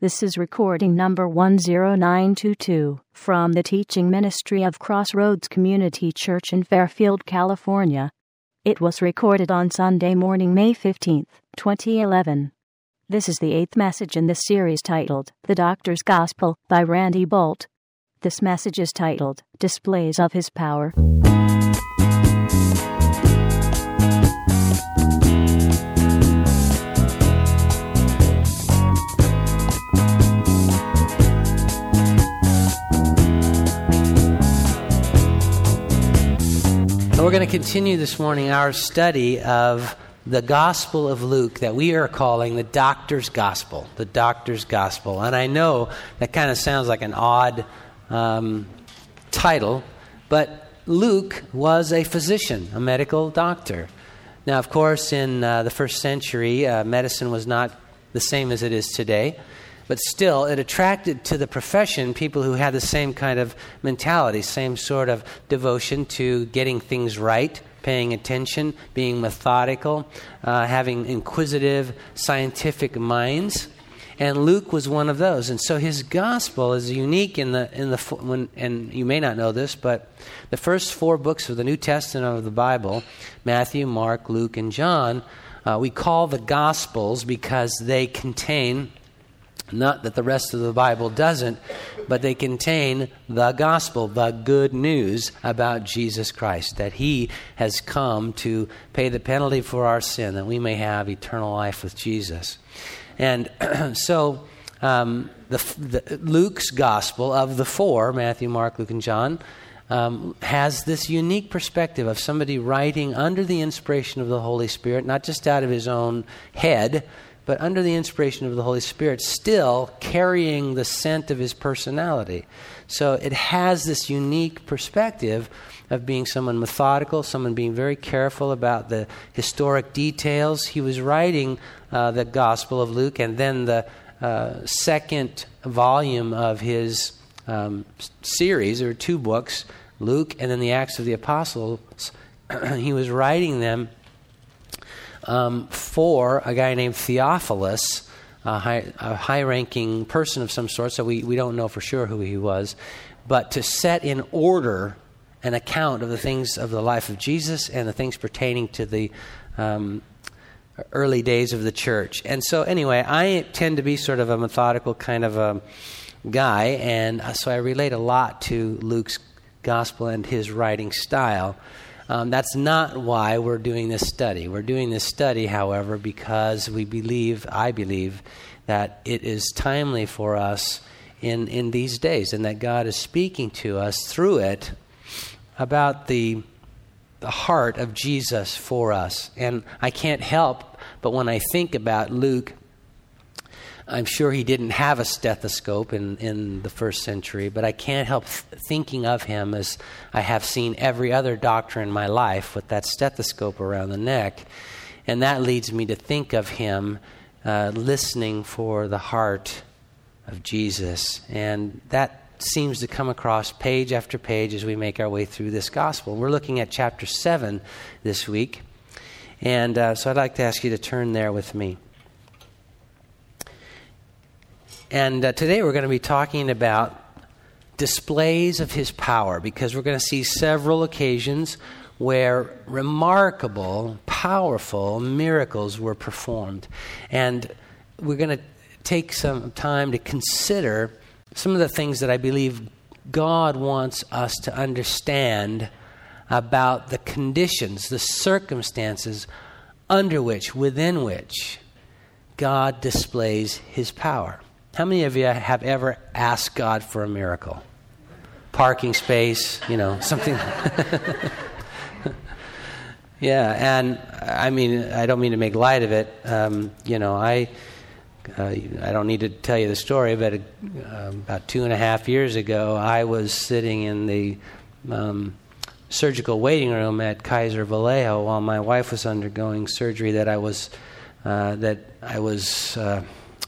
This is recording number 10922 from the teaching ministry of Crossroads Community Church in Fairfield, California. It was recorded on Sunday morning, May 15th, 2011. This is the eighth message in this series titled The Doctor's Gospel by Randy Boldt. This message is titled Displays of His Power. We're going to continue this morning our study of the Gospel of Luke that we are calling the Doctor's Gospel. The Doctor's Gospel. And I know that kind of sounds like an odd um, title, but Luke was a physician, a medical doctor. Now, of course, in uh, the first century, uh, medicine was not the same as it is today but still, it attracted to the profession people who had the same kind of mentality, same sort of devotion to getting things right, paying attention, being methodical, uh, having inquisitive, scientific minds. And Luke was one of those. And so his gospel is unique in the, in the when, and you may not know this, but the first four books of the New Testament of the Bible Matthew, Mark, Luke, and John uh, we call the gospels because they contain not that the rest of the Bible doesn't, but they contain the gospel, the good news about Jesus Christ, that He has come to pay the penalty for our sin, that we may have eternal life with Jesus. And so, um, the, the, Luke's gospel of the four Matthew, Mark, Luke, and John um, has this unique perspective of somebody writing under the inspiration of the Holy Spirit, not just out of his own head but under the inspiration of the Holy Spirit, still carrying the scent of his personality. So it has this unique perspective of being someone methodical, someone being very careful about the historic details. He was writing uh, the Gospel of Luke, and then the uh, second volume of his um, series, or two books, Luke and then the Acts of the Apostles, he was writing them um, for a guy named Theophilus, a high, a high ranking person of some sort, so we, we don't know for sure who he was, but to set in order an account of the things of the life of Jesus and the things pertaining to the um, early days of the church. And so, anyway, I tend to be sort of a methodical kind of a guy, and so I relate a lot to Luke's gospel and his writing style. Um, that's not why we're doing this study. We're doing this study, however, because we believe, I believe, that it is timely for us in, in these days and that God is speaking to us through it about the, the heart of Jesus for us. And I can't help but when I think about Luke I'm sure he didn't have a stethoscope in, in the first century, but I can't help th- thinking of him as I have seen every other doctor in my life with that stethoscope around the neck. And that leads me to think of him uh, listening for the heart of Jesus. And that seems to come across page after page as we make our way through this gospel. We're looking at chapter 7 this week. And uh, so I'd like to ask you to turn there with me. And uh, today we're going to be talking about displays of his power because we're going to see several occasions where remarkable, powerful miracles were performed. And we're going to take some time to consider some of the things that I believe God wants us to understand about the conditions, the circumstances under which, within which, God displays his power. How many of you have ever asked God for a miracle? Parking space, you know, something. yeah, and I mean, I don't mean to make light of it. Um, you know, I. Uh, I don't need to tell you the story, but uh, about two and a half years ago, I was sitting in the um, surgical waiting room at Kaiser Vallejo while my wife was undergoing surgery that I was uh, that I was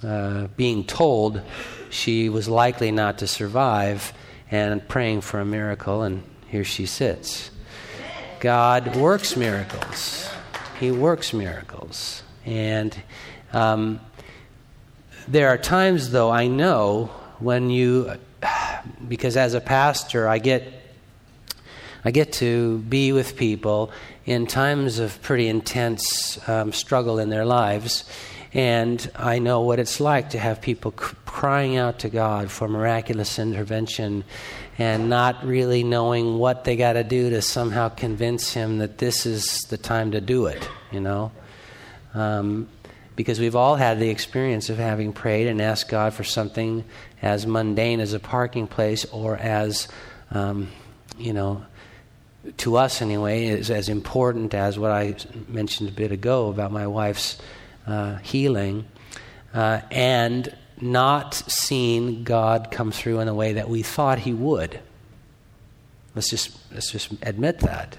uh, being told she was likely not to survive and praying for a miracle, and here she sits. God works miracles. He works miracles. And um, there are times, though, I know when you, because as a pastor, I get. I get to be with people in times of pretty intense um, struggle in their lives, and I know what it's like to have people c- crying out to God for miraculous intervention and not really knowing what they got to do to somehow convince Him that this is the time to do it, you know? Um, because we've all had the experience of having prayed and asked God for something as mundane as a parking place or as, um, you know, to us anyway, is as important as what I mentioned a bit ago about my wife's uh, healing, uh, and not seen God come through in the way that we thought He would. Let's just let's just admit that.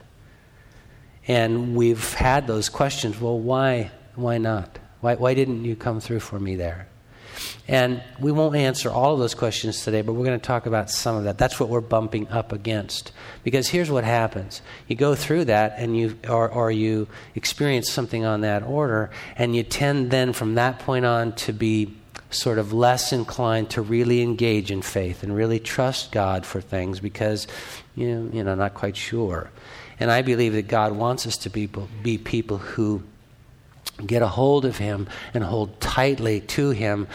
And we've had those questions. Well, why why not? Why, why didn't you come through for me there? And we won't answer all of those questions today, but we're going to talk about some of that. That's what we're bumping up against. Because here's what happens you go through that, and you, or, or you experience something on that order, and you tend then from that point on to be sort of less inclined to really engage in faith and really trust God for things because you know, you know not quite sure. And I believe that God wants us to be, be people who get a hold of Him and hold tightly to Him,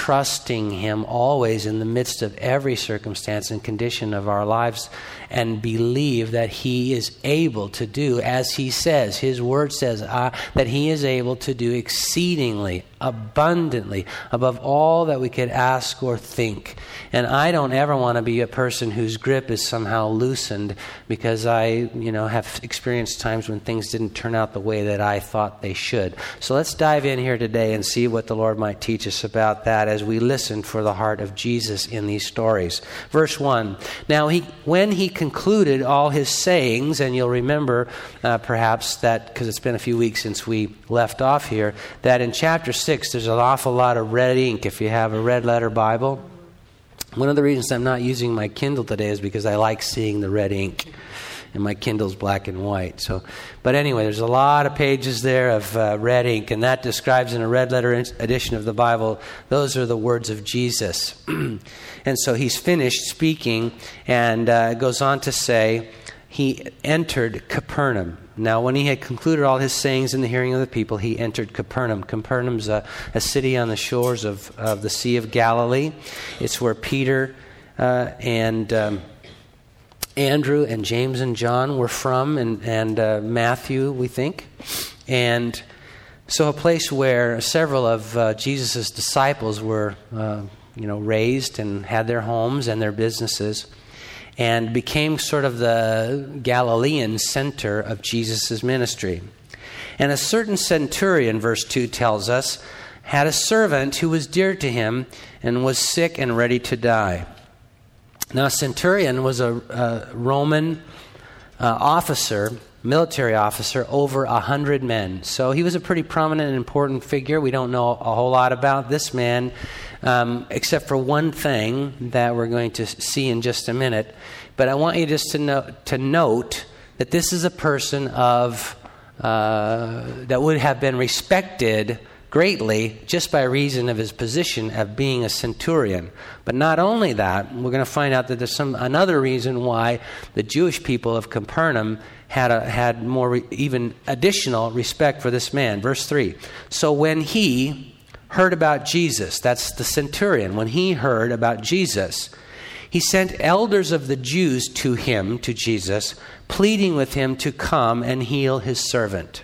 trusting Him always in the midst of every circumstance and condition of our lives, and believe that He is able to do as He says. His Word says uh, that He is able to do exceedingly, abundantly, above all that we could ask or think. And I don't ever want to be a person whose grip is somehow loosened because I, you know, have experienced times when things didn't turn out the way that I thought they should. So let's dive in here today and see what the Lord might teach us about that as we listen for the heart of Jesus in these stories. Verse 1. Now he when he concluded all his sayings, and you'll remember uh, perhaps that because it's been a few weeks since we left off here, that in chapter 6 there's an awful lot of red ink if you have a red letter Bible. One of the reasons I'm not using my Kindle today is because I like seeing the red ink and my Kindle's black and white. So, but anyway, there's a lot of pages there of uh, red ink, and that describes in a red letter edition of the Bible. Those are the words of Jesus, and so he's finished speaking, and uh, goes on to say, he entered Capernaum. Now, when he had concluded all his sayings in the hearing of the people, he entered Capernaum. Capernaum's a, a city on the shores of, of the Sea of Galilee. It's where Peter uh, and um, Andrew and James and John were from, and, and uh, Matthew, we think. And so, a place where several of uh, Jesus' disciples were, uh, you know, raised and had their homes and their businesses, and became sort of the Galilean center of Jesus' ministry. And a certain centurion, verse 2 tells us, had a servant who was dear to him and was sick and ready to die. Now, a centurion was a, a Roman uh, officer, military officer, over a hundred men. So he was a pretty prominent and important figure. We don't know a whole lot about this man, um, except for one thing that we're going to see in just a minute. But I want you just to, know, to note that this is a person of uh, that would have been respected greatly just by reason of his position of being a centurion. But not only that, we're going to find out that there's some another reason why the Jewish people of Capernaum had a, had more even additional respect for this man. Verse 3. So when he heard about Jesus, that's the centurion, when he heard about Jesus, he sent elders of the Jews to him, to Jesus, pleading with him to come and heal his servant.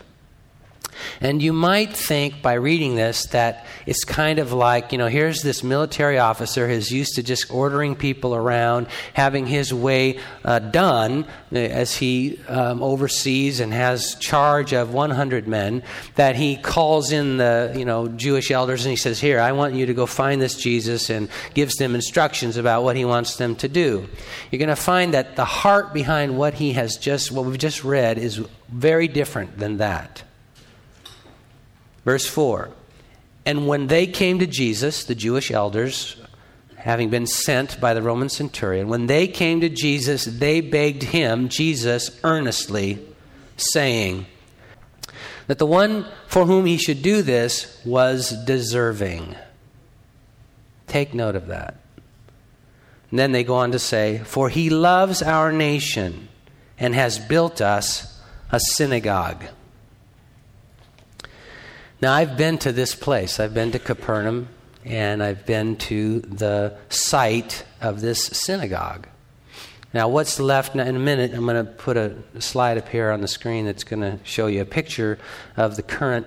And you might think by reading this that it's kind of like, you know, here's this military officer who's used to just ordering people around, having his way uh, done uh, as he um, oversees and has charge of 100 men, that he calls in the, you know, Jewish elders and he says, Here, I want you to go find this Jesus and gives them instructions about what he wants them to do. You're going to find that the heart behind what he has just, what we've just read, is very different than that. Verse 4 And when they came to Jesus, the Jewish elders, having been sent by the Roman centurion, when they came to Jesus, they begged him, Jesus, earnestly, saying, that the one for whom he should do this was deserving. Take note of that. And then they go on to say, For he loves our nation and has built us a synagogue. Now, I've been to this place. I've been to Capernaum, and I've been to the site of this synagogue. Now, what's left in a minute, I'm going to put a slide up here on the screen that's going to show you a picture of the current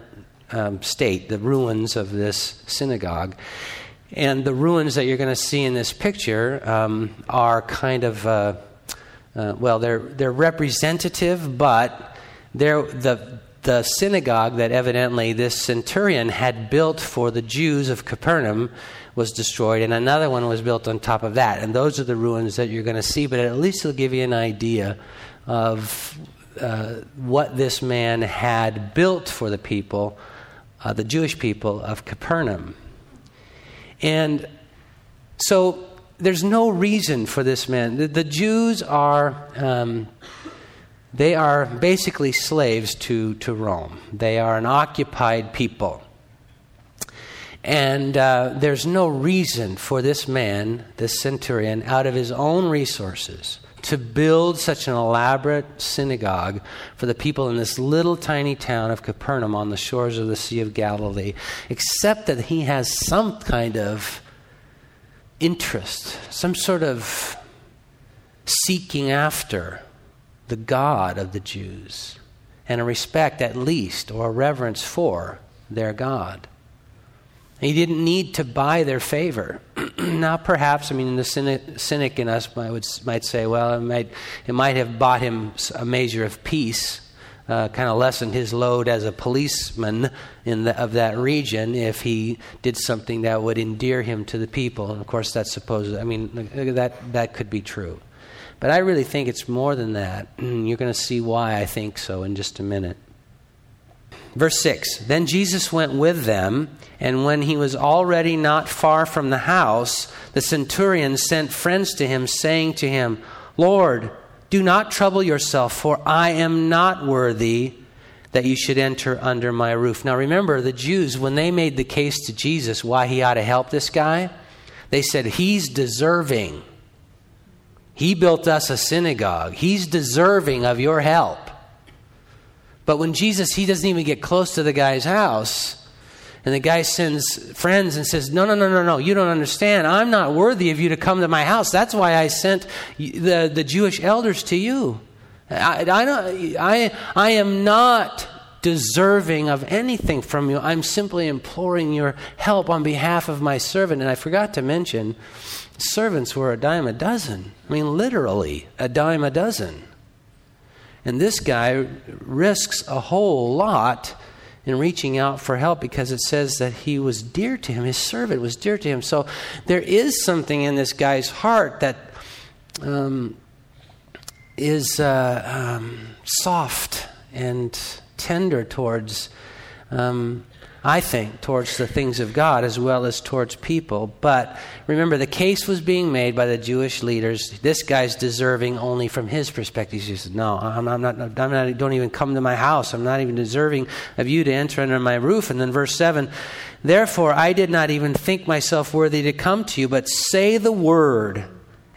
um, state, the ruins of this synagogue. And the ruins that you're going to see in this picture um, are kind of, uh, uh, well, they're, they're representative, but they're the, the synagogue that evidently this centurion had built for the Jews of Capernaum was destroyed, and another one was built on top of that. And those are the ruins that you're going to see, but at least it'll give you an idea of uh, what this man had built for the people, uh, the Jewish people of Capernaum. And so there's no reason for this man. The, the Jews are. Um, they are basically slaves to, to Rome. They are an occupied people. And uh, there's no reason for this man, this centurion, out of his own resources, to build such an elaborate synagogue for the people in this little tiny town of Capernaum on the shores of the Sea of Galilee, except that he has some kind of interest, some sort of seeking after the God of the Jews, and a respect at least or a reverence for their God. He didn't need to buy their favor. now, perhaps, I mean, the cynic, in us might, would, might say, well, it might, it might have bought him a measure of peace, uh, kind of lessened his load as a policeman in the, of that region if he did something that would endear him to the people. And of course, that's supposed, I mean, that, that could be true. But I really think it's more than that. You're going to see why I think so in just a minute. Verse 6 Then Jesus went with them, and when he was already not far from the house, the centurion sent friends to him, saying to him, Lord, do not trouble yourself, for I am not worthy that you should enter under my roof. Now remember, the Jews, when they made the case to Jesus why he ought to help this guy, they said, He's deserving. He built us a synagogue. He's deserving of your help. But when Jesus, he doesn't even get close to the guy's house, and the guy sends friends and says, No, no, no, no, no, you don't understand. I'm not worthy of you to come to my house. That's why I sent the, the Jewish elders to you. I, I, I, I am not deserving of anything from you. I'm simply imploring your help on behalf of my servant. And I forgot to mention, servants were a dime a dozen. I mean, literally, a dime a dozen. And this guy risks a whole lot in reaching out for help because it says that he was dear to him. His servant was dear to him. So there is something in this guy's heart that um, is uh, um, soft and tender towards um, I think, towards the things of God as well as towards people. But remember, the case was being made by the Jewish leaders. This guy's deserving only from his perspective. He says, No, I'm, I'm, not, I'm not, don't even come to my house. I'm not even deserving of you to enter under my roof. And then verse 7 Therefore, I did not even think myself worthy to come to you, but say the word,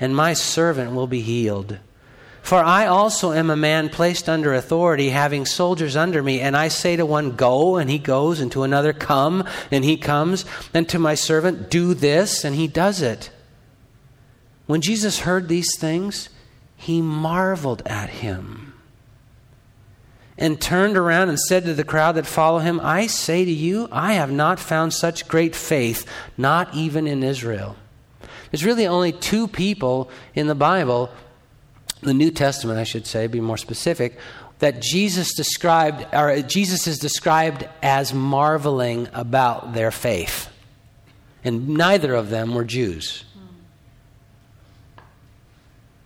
and my servant will be healed. For I also am a man placed under authority, having soldiers under me, and I say to one, Go, and he goes, and to another, Come, and he comes, and to my servant, Do this, and he does it. When Jesus heard these things, he marveled at him and turned around and said to the crowd that follow him, I say to you, I have not found such great faith, not even in Israel. There's really only two people in the Bible the New Testament, I should say, be more specific, that Jesus described, or Jesus is described as marveling about their faith. And neither of them were Jews.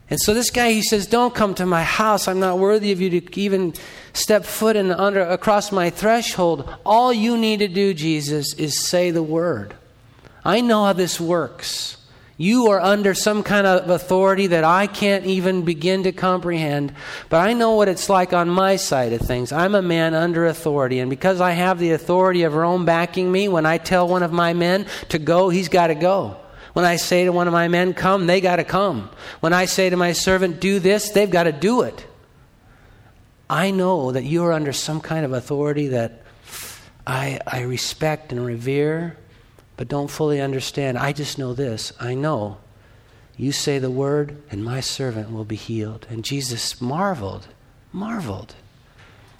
And so this guy, he says, Don't come to my house. I'm not worthy of you to even step foot in under, across my threshold. All you need to do, Jesus, is say the word. I know how this works. You are under some kind of authority that I can't even begin to comprehend, but I know what it's like on my side of things. I'm a man under authority, and because I have the authority of Rome backing me, when I tell one of my men to go, he's got to go. When I say to one of my men, come, they got to come. When I say to my servant, do this, they've got to do it. I know that you are under some kind of authority that I, I respect and revere, but don't fully understand. I just know this. I know you say the word, and my servant will be healed. And Jesus marveled, marveled,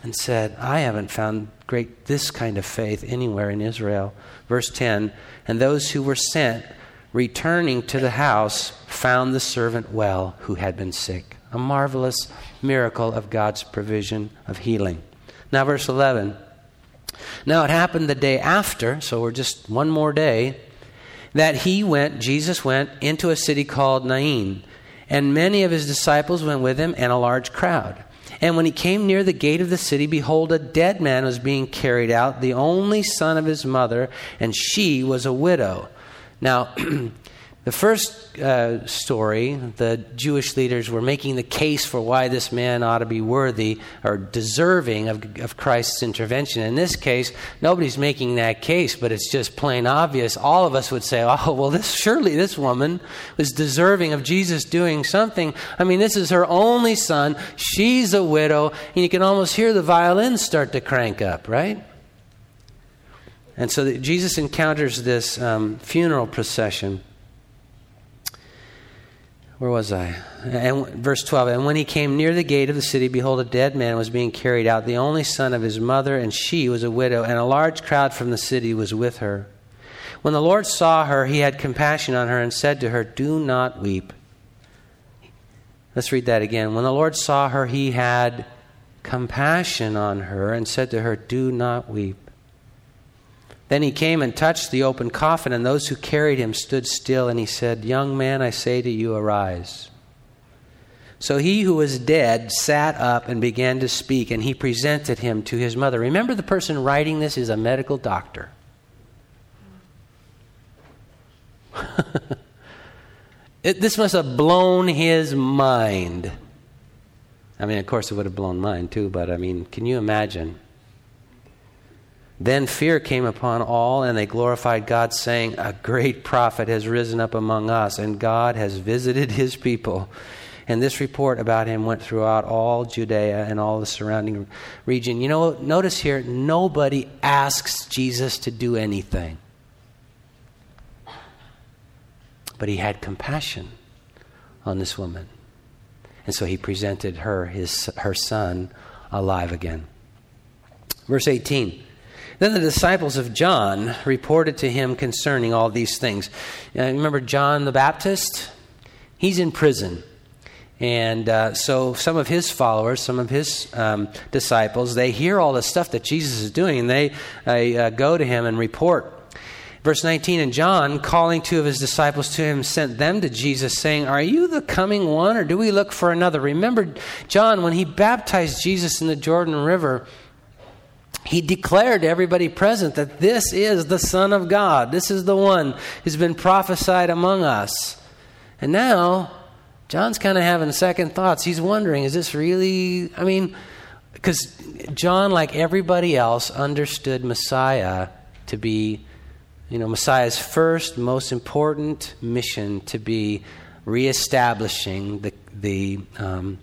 and said, I haven't found great this kind of faith anywhere in Israel. Verse 10 And those who were sent, returning to the house, found the servant well who had been sick. A marvelous miracle of God's provision of healing. Now, verse 11. Now it happened the day after, so we're just one more day, that he went, Jesus went, into a city called Nain. And many of his disciples went with him, and a large crowd. And when he came near the gate of the city, behold, a dead man was being carried out, the only son of his mother, and she was a widow. Now, The first uh, story, the Jewish leaders were making the case for why this man ought to be worthy or deserving of, of Christ's intervention. In this case, nobody's making that case, but it's just plain obvious. All of us would say, oh, well, this, surely this woman was deserving of Jesus doing something. I mean, this is her only son. She's a widow. And you can almost hear the violins start to crank up, right? And so Jesus encounters this um, funeral procession where was I? And verse 12. And when he came near the gate of the city, behold, a dead man was being carried out, the only son of his mother, and she was a widow, and a large crowd from the city was with her. When the Lord saw her, he had compassion on her and said to her, Do not weep. Let's read that again. When the Lord saw her, he had compassion on her and said to her, Do not weep. Then he came and touched the open coffin, and those who carried him stood still, and he said, Young man, I say to you, arise. So he who was dead sat up and began to speak, and he presented him to his mother. Remember, the person writing this is a medical doctor. it, this must have blown his mind. I mean, of course, it would have blown mine too, but I mean, can you imagine? Then fear came upon all, and they glorified God, saying, A great prophet has risen up among us, and God has visited his people. And this report about him went throughout all Judea and all the surrounding region. You know, notice here, nobody asks Jesus to do anything. But he had compassion on this woman. And so he presented her, his, her son, alive again. Verse 18. Then the disciples of John reported to him concerning all these things. Uh, remember John the Baptist? He's in prison. And uh, so some of his followers, some of his um, disciples, they hear all the stuff that Jesus is doing, and they, uh, go to him and report. Verse 19, and John, calling two of his disciples to him, sent them to Jesus, saying, Are you the coming one, or do we look for another? Remember, John, when he baptized Jesus in the Jordan River, he declared to everybody present that this is the Son of God. This is the one who's been prophesied among us. And now, John's kind of having second thoughts. He's wondering, is this really, I mean, because John, like everybody else, understood Messiah to be, you know, Messiah's first, most important mission to be reestablishing the, the, um,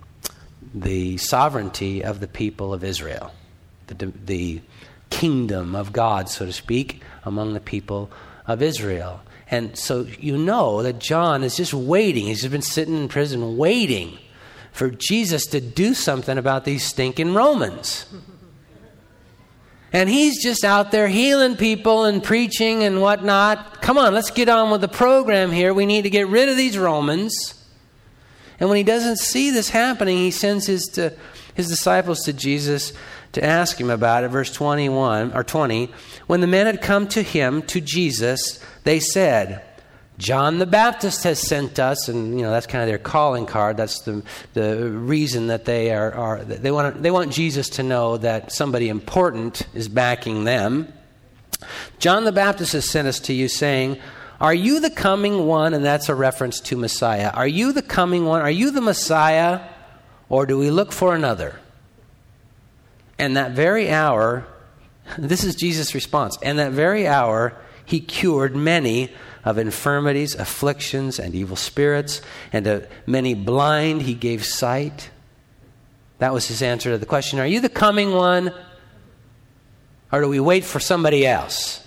the sovereignty of the people of Israel the, the kingdom of God, so to speak, among the people of Israel. And so you know that John is just waiting. He's just been sitting in prison waiting for Jesus to do something about these stinking Romans. And he's just out there healing people and preaching and whatnot. Come on, let's get on with the program here. We need to get rid of these Romans. And when he doesn't see this happening, he sends his, to, his disciples to Jesus to ask him about it. Verse 21 or 20. When the men had come to him, to Jesus, they said, John the Baptist has sent us, and you know that's kind of their calling card. That's the the reason that they are, are they want they want Jesus to know that somebody important is backing them. John the Baptist has sent us to you, saying, "Are you the coming one?" And that's a reference to Messiah. Are you the coming one? Are you the Messiah, or do we look for another? And that very hour, this is Jesus' response. And that very hour, he cured many of infirmities, afflictions, and evil spirits, and to many blind he gave sight. That was his answer to the question Are you the coming one? Or do we wait for somebody else?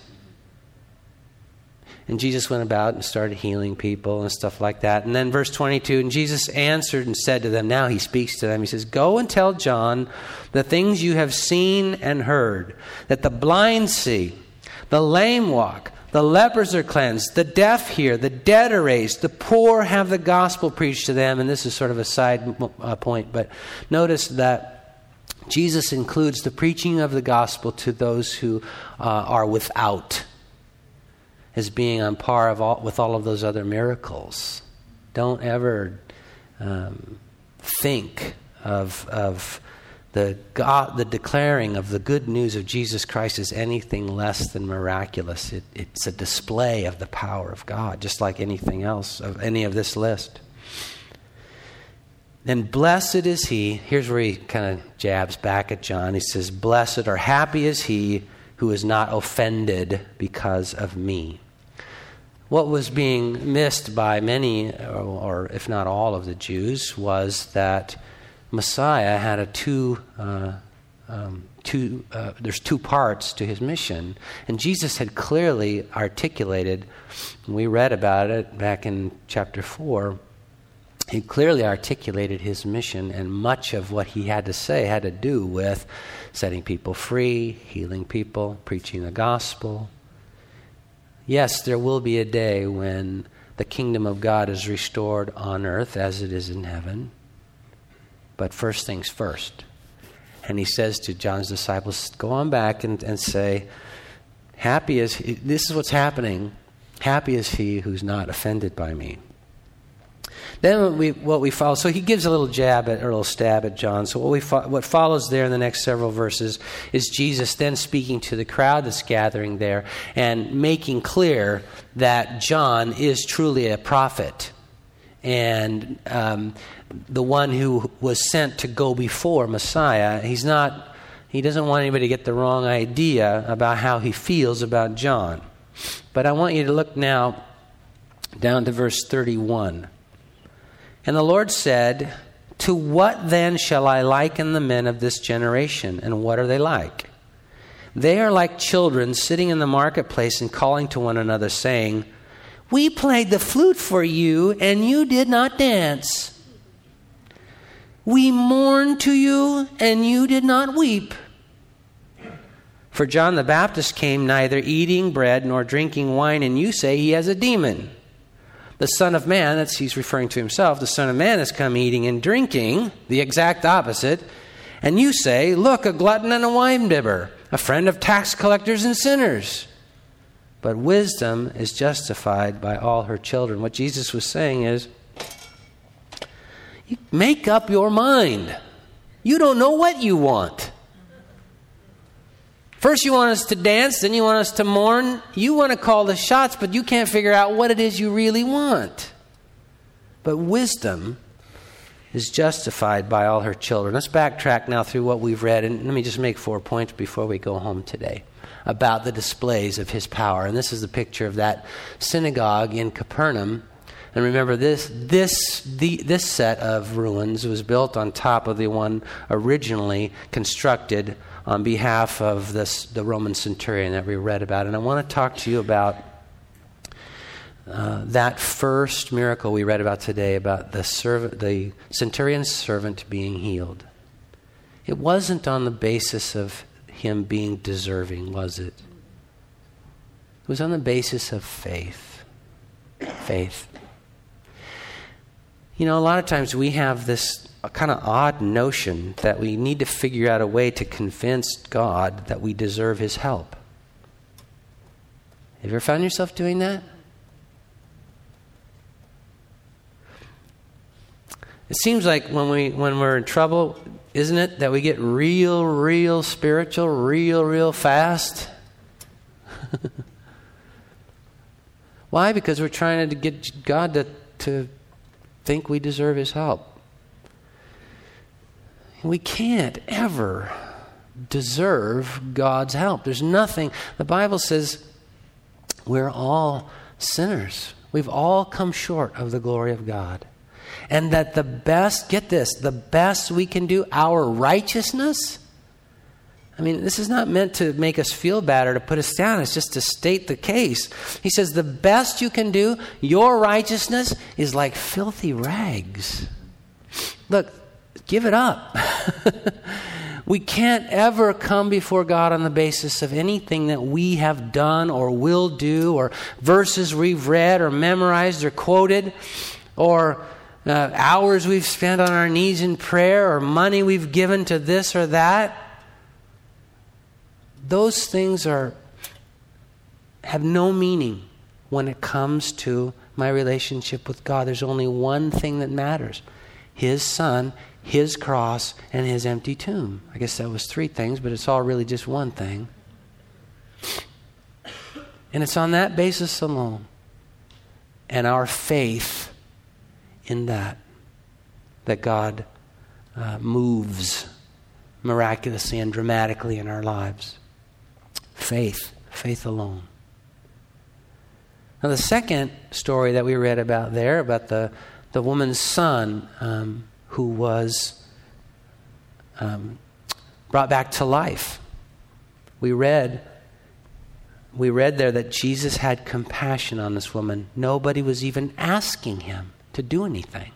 And Jesus went about and started healing people and stuff like that. And then, verse 22 And Jesus answered and said to them, Now he speaks to them. He says, Go and tell John the things you have seen and heard that the blind see, the lame walk, the lepers are cleansed, the deaf hear, the dead are raised, the poor have the gospel preached to them. And this is sort of a side uh, point, but notice that Jesus includes the preaching of the gospel to those who uh, are without as being on par all, with all of those other miracles. Don't ever um, think of, of the, God, the declaring of the good news of Jesus Christ as anything less than miraculous. It, it's a display of the power of God, just like anything else of any of this list. Then blessed is he. Here's where he kind of jabs back at John. He says, Blessed or happy is he who is not offended because of me. What was being missed by many, or if not all, of the Jews was that Messiah had a two. Uh, um, two, uh, there's two parts to his mission. And Jesus had clearly articulated, we read about it back in chapter 4, he clearly articulated his mission, and much of what he had to say had to do with setting people free, healing people, preaching the gospel, Yes, there will be a day when the kingdom of God is restored on earth as it is in heaven. But first things first. And he says to John's disciples, Go on back and, and say, Happy is he, this is what's happening. Happy is he who's not offended by me. Then we, what we follow, so he gives a little jab at, or a little stab at John. So what, we fo- what follows there in the next several verses is Jesus then speaking to the crowd that's gathering there and making clear that John is truly a prophet and um, the one who was sent to go before Messiah. He's not. He doesn't want anybody to get the wrong idea about how he feels about John. But I want you to look now down to verse 31. And the Lord said, To what then shall I liken the men of this generation? And what are they like? They are like children sitting in the marketplace and calling to one another, saying, We played the flute for you, and you did not dance. We mourned to you, and you did not weep. For John the Baptist came neither eating bread nor drinking wine, and you say he has a demon. The Son of Man, that's he's referring to himself, the Son of Man has come eating and drinking, the exact opposite. And you say, Look, a glutton and a winebibber, a friend of tax collectors and sinners. But wisdom is justified by all her children. What Jesus was saying is, make up your mind. You don't know what you want. First, you want us to dance, then, you want us to mourn. You want to call the shots, but you can't figure out what it is you really want. But wisdom is justified by all her children. Let's backtrack now through what we've read, and let me just make four points before we go home today about the displays of his power. And this is the picture of that synagogue in Capernaum. And remember, this, this, the, this set of ruins was built on top of the one originally constructed on behalf of this, the Roman centurion that we read about. And I want to talk to you about uh, that first miracle we read about today about the, servant, the centurion's servant being healed. It wasn't on the basis of him being deserving, was it? It was on the basis of faith. Faith. You know, a lot of times we have this a kind of odd notion that we need to figure out a way to convince God that we deserve His help. Have you ever found yourself doing that? It seems like when we when we're in trouble, isn't it, that we get real, real spiritual, real, real fast? Why? Because we're trying to get God to, to think we deserve His help. We can't ever deserve God's help. There's nothing, the Bible says we're all sinners. We've all come short of the glory of God. And that the best, get this, the best we can do, our righteousness, I mean, this is not meant to make us feel bad or to put us down. It's just to state the case. He says, the best you can do, your righteousness, is like filthy rags. Look, give it up. we can't ever come before God on the basis of anything that we have done or will do, or verses we've read or memorized or quoted, or uh, hours we've spent on our knees in prayer, or money we've given to this or that those things are have no meaning when it comes to my relationship with God. There's only one thing that matters His Son, His cross, and His empty tomb. I guess that was three things, but it's all really just one thing. And it's on that basis alone and our faith in that that God uh, moves miraculously and dramatically in our lives. Faith, faith alone. Now, the second story that we read about there, about the, the woman's son um, who was um, brought back to life. We read, we read there that Jesus had compassion on this woman. Nobody was even asking him to do anything.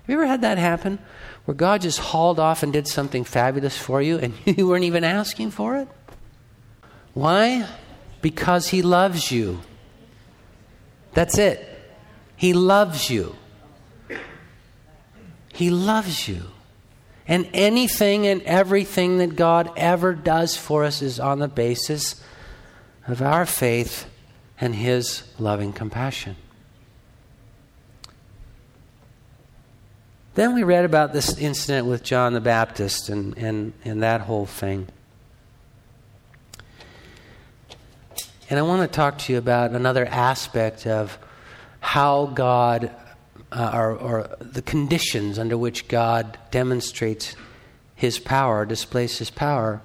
Have you ever had that happen? Where God just hauled off and did something fabulous for you and you weren't even asking for it? Why? Because He loves you. That's it. He loves you. He loves you. And anything and everything that God ever does for us is on the basis of our faith and His loving compassion. Then we read about this incident with John the Baptist and, and, and that whole thing. And I want to talk to you about another aspect of how God, uh, or, or the conditions under which God demonstrates his power, displays his power.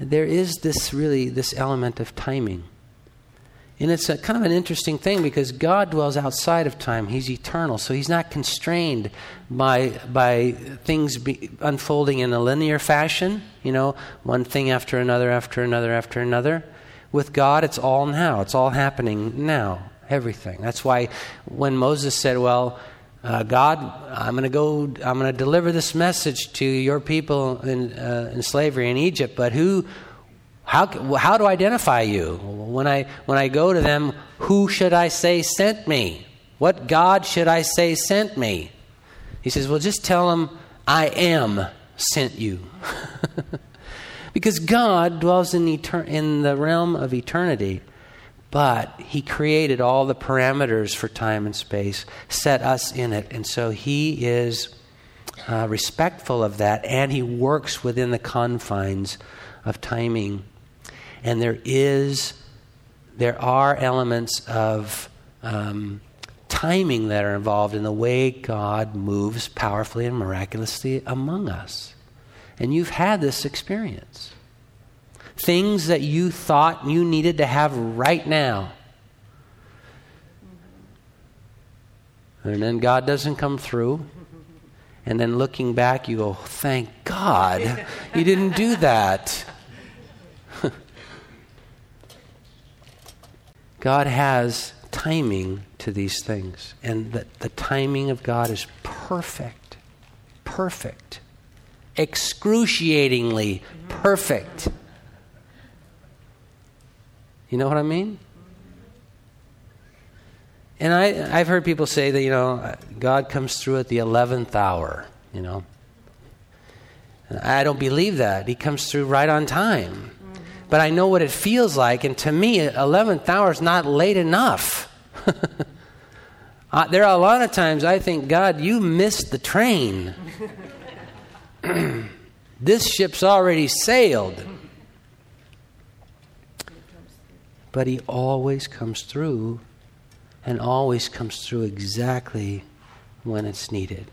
There is this really, this element of timing. And it's a, kind of an interesting thing because God dwells outside of time. He's eternal. So he's not constrained by, by things be, unfolding in a linear fashion, you know, one thing after another, after another, after another. With God, it's all now. It's all happening now. Everything. That's why when Moses said, Well, uh, God, I'm going to go, I'm going to deliver this message to your people in, uh, in slavery in Egypt, but who, how, how to identify you? When I, when I go to them, who should I say sent me? What God should I say sent me? He says, Well, just tell them, I am sent you. Because God dwells in, etern- in the realm of eternity, but He created all the parameters for time and space, set us in it. And so He is uh, respectful of that, and He works within the confines of timing. And there is, there are elements of um, timing that are involved in the way God moves powerfully and miraculously among us. And you've had this experience. Things that you thought you needed to have right now. And then God doesn't come through. And then looking back, you go, thank God you didn't do that. God has timing to these things. And the, the timing of God is perfect. Perfect excruciatingly perfect. You know what I mean? And I, I've heard people say that, you know, God comes through at the 11th hour, you know. I don't believe that. He comes through right on time. But I know what it feels like, and to me, 11th hour is not late enough. uh, there are a lot of times I think, God, you missed the train. this ship's already sailed. But he always comes through and always comes through exactly when it's needed.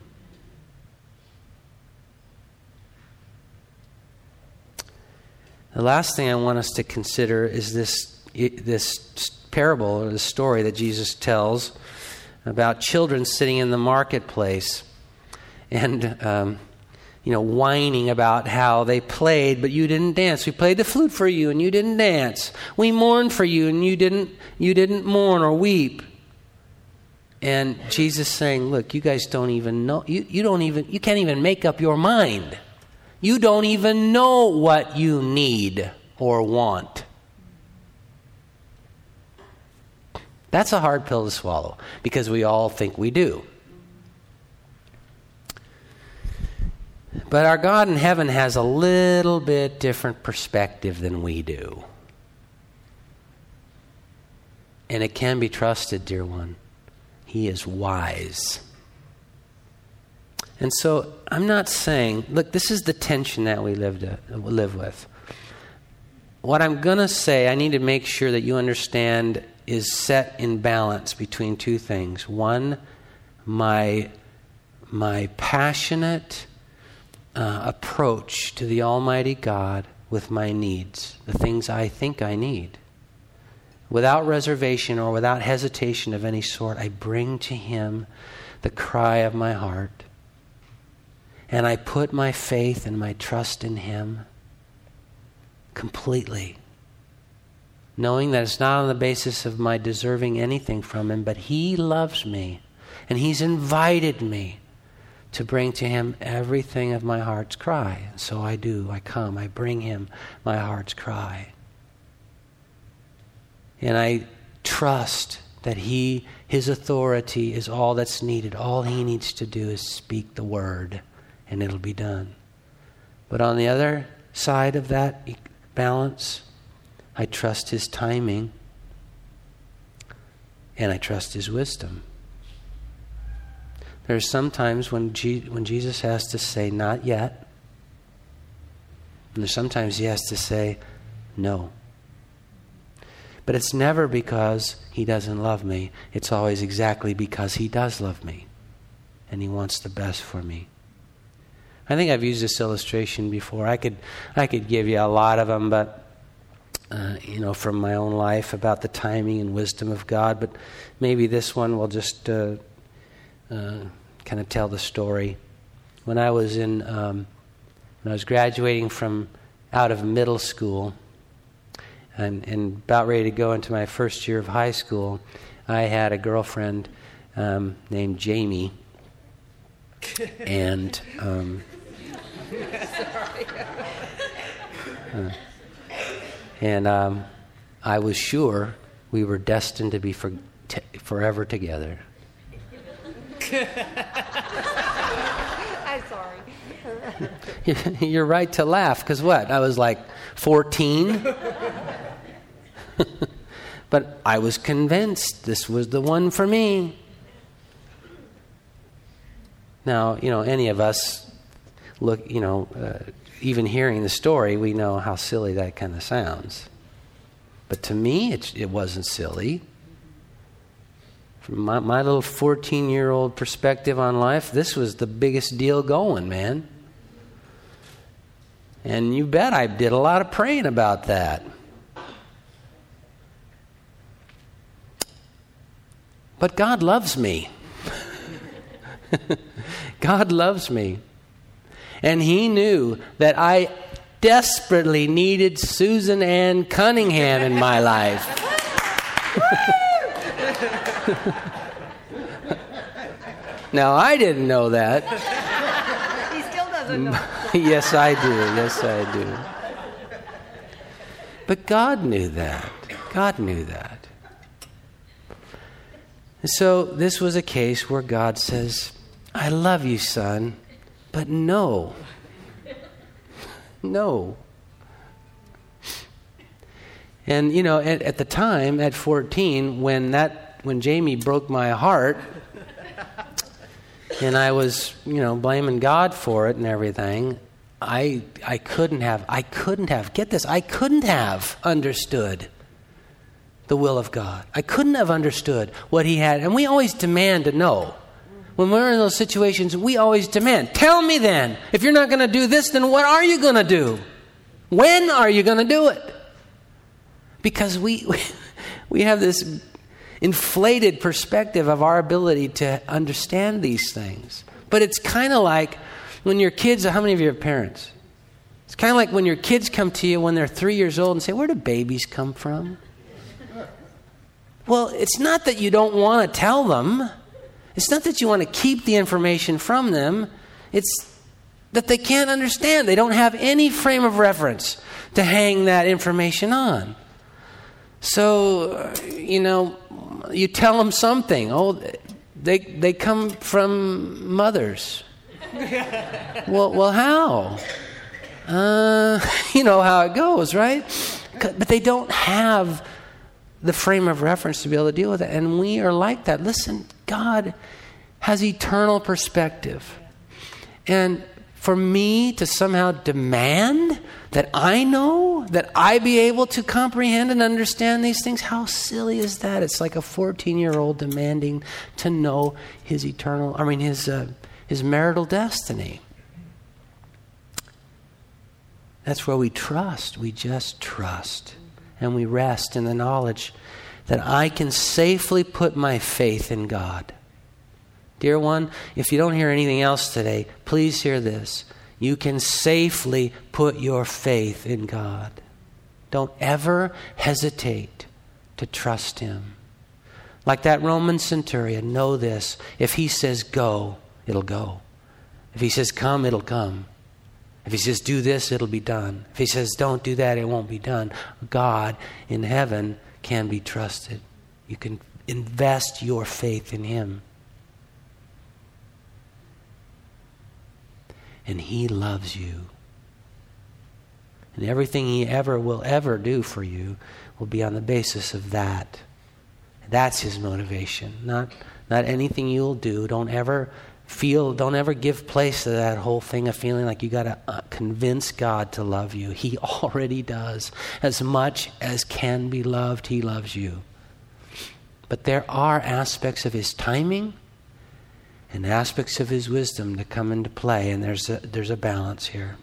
The last thing I want us to consider is this, this parable or the story that Jesus tells about children sitting in the marketplace and, um, you know, whining about how they played, but you didn't dance. We played the flute for you and you didn't dance. We mourned for you and you didn't, you didn't mourn or weep. And Jesus saying, Look, you guys don't even know, you, you don't even, you can't even make up your mind. You don't even know what you need or want. That's a hard pill to swallow because we all think we do. But our God in heaven has a little bit different perspective than we do. And it can be trusted, dear one. He is wise. And so I'm not saying, look, this is the tension that we live, to, uh, live with. What I'm going to say, I need to make sure that you understand is set in balance between two things. One, my, my passionate uh, approach to the Almighty God with my needs, the things I think I need. Without reservation or without hesitation of any sort, I bring to Him the cry of my heart. And I put my faith and my trust in Him completely knowing that it's not on the basis of my deserving anything from Him, but He loves me, and He's invited me to bring to Him everything of my heart's cry. So I do. I come. I bring Him my heart's cry. And I trust that He, His authority is all that's needed. All He needs to do is speak the word, and it'll be done. But on the other side of that balance, I trust his timing and I trust his wisdom. There are some times when, when Jesus has to say, not yet. And sometimes he has to say, no. But it's never because he doesn't love me. It's always exactly because he does love me. And he wants the best for me. I think I've used this illustration before. I could, I could give you a lot of them, but uh, you know, from my own life about the timing and wisdom of God, but maybe this one will just uh, uh, kind of tell the story. When I was in, um, when I was graduating from out of middle school and, and, about ready to go into my first year of high school, I had a girlfriend um, named Jamie, and. Um, uh, and um, I was sure we were destined to be for, t- forever together. I'm sorry. You're right to laugh, because what? I was like 14. but I was convinced this was the one for me. Now, you know, any of us look, you know, uh, even hearing the story, we know how silly that kind of sounds. But to me, it, it wasn't silly. From my, my little 14 year old perspective on life, this was the biggest deal going, man. And you bet I did a lot of praying about that. But God loves me. God loves me. And he knew that I desperately needed Susan Ann Cunningham in my life. now, I didn't know that. He still doesn't know. yes, I do. Yes, I do. But God knew that. God knew that. And so this was a case where God says, I love you, son. But no. No. And you know, at, at, the time, at 14, when that when Jamie broke my heart, and I was, you know, blaming God for it and everything, I I couldn't have I couldn't have get this I couldn't have understood the will of God. I couldn't have understood what He had, and we always demand to know when we're in those situations, we always demand, tell me then, if you're not going to do this, then what are you going to do? When are you going to do it? Because we, we have this inflated perspective of our ability to understand these things. But it's kind of like when your kids, how many of you have parents? It's kind of like when your kids come to you when they're three years old and say, Where do babies come from? Well, it's not that you don't want to tell them, it's not that you want to keep the information from them, it's that they can't understand. They don't have any frame of reference to hang that information on. So, you know, you tell them something. Oh, they, they come from mothers. well, well, how? Uh, you know how it goes, right? But they don't have the frame of reference to be able to deal with it. And we are like that. Listen, God has eternal perspective. And for me to somehow demand that I know, that I be able to comprehend and understand these things, how silly is that? It's like a 14 year old demanding to know his eternal, I mean, his, uh, his marital destiny. That's where we trust. We just trust. And we rest in the knowledge that I can safely put my faith in God. Dear one, if you don't hear anything else today, please hear this. You can safely put your faith in God. Don't ever hesitate to trust Him. Like that Roman centurion, know this. If he says go, it'll go. If he says come, it'll come. If he says do this, it'll be done. If he says don't do that, it won't be done. God in heaven can be trusted. You can invest your faith in him. And He loves you. And everything He ever will ever do for you will be on the basis of that. That's His motivation, not, not anything you'll do. Don't ever feel, don't ever give place to that whole thing of feeling like you got to uh, convince God to love you. He already does. As much as can be loved, He loves you. But there are aspects of His timing and aspects of his wisdom to come into play, and there's a, there's a balance here.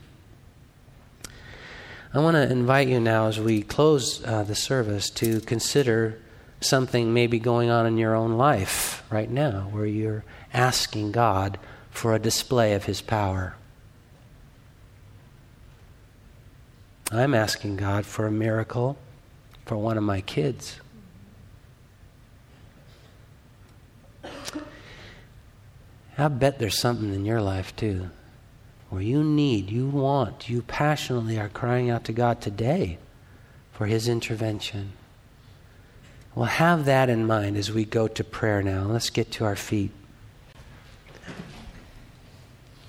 I want to invite you now, as we close uh, the service, to consider something maybe going on in your own life right now where you're asking God for a display of his power. I'm asking God for a miracle for one of my kids. I bet there's something in your life too where you need, you want, you passionately are crying out to God today for His intervention. Well, have that in mind as we go to prayer now. Let's get to our feet.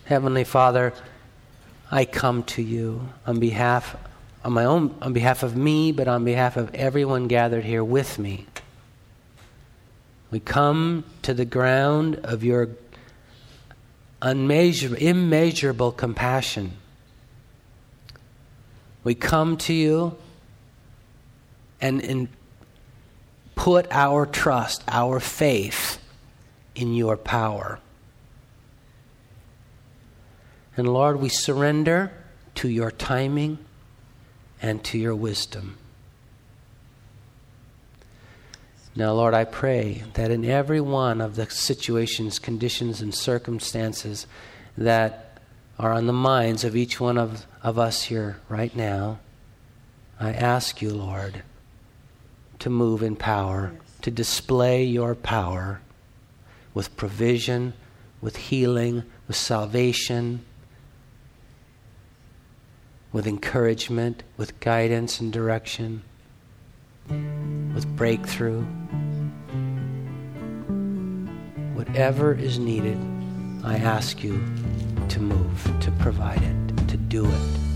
Heavenly Father, I come to you on behalf on my own on behalf of me, but on behalf of everyone gathered here with me. We come to the ground of your unmeasurable, immeasurable compassion. We come to you and, and put our trust, our faith in your power. And Lord, we surrender to your timing and to your wisdom. Now, Lord, I pray that in every one of the situations, conditions, and circumstances that are on the minds of each one of, of us here right now, I ask you, Lord, to move in power, to display your power with provision, with healing, with salvation, with encouragement, with guidance and direction with breakthrough. Whatever is needed, I ask you to move, to provide it, to do it.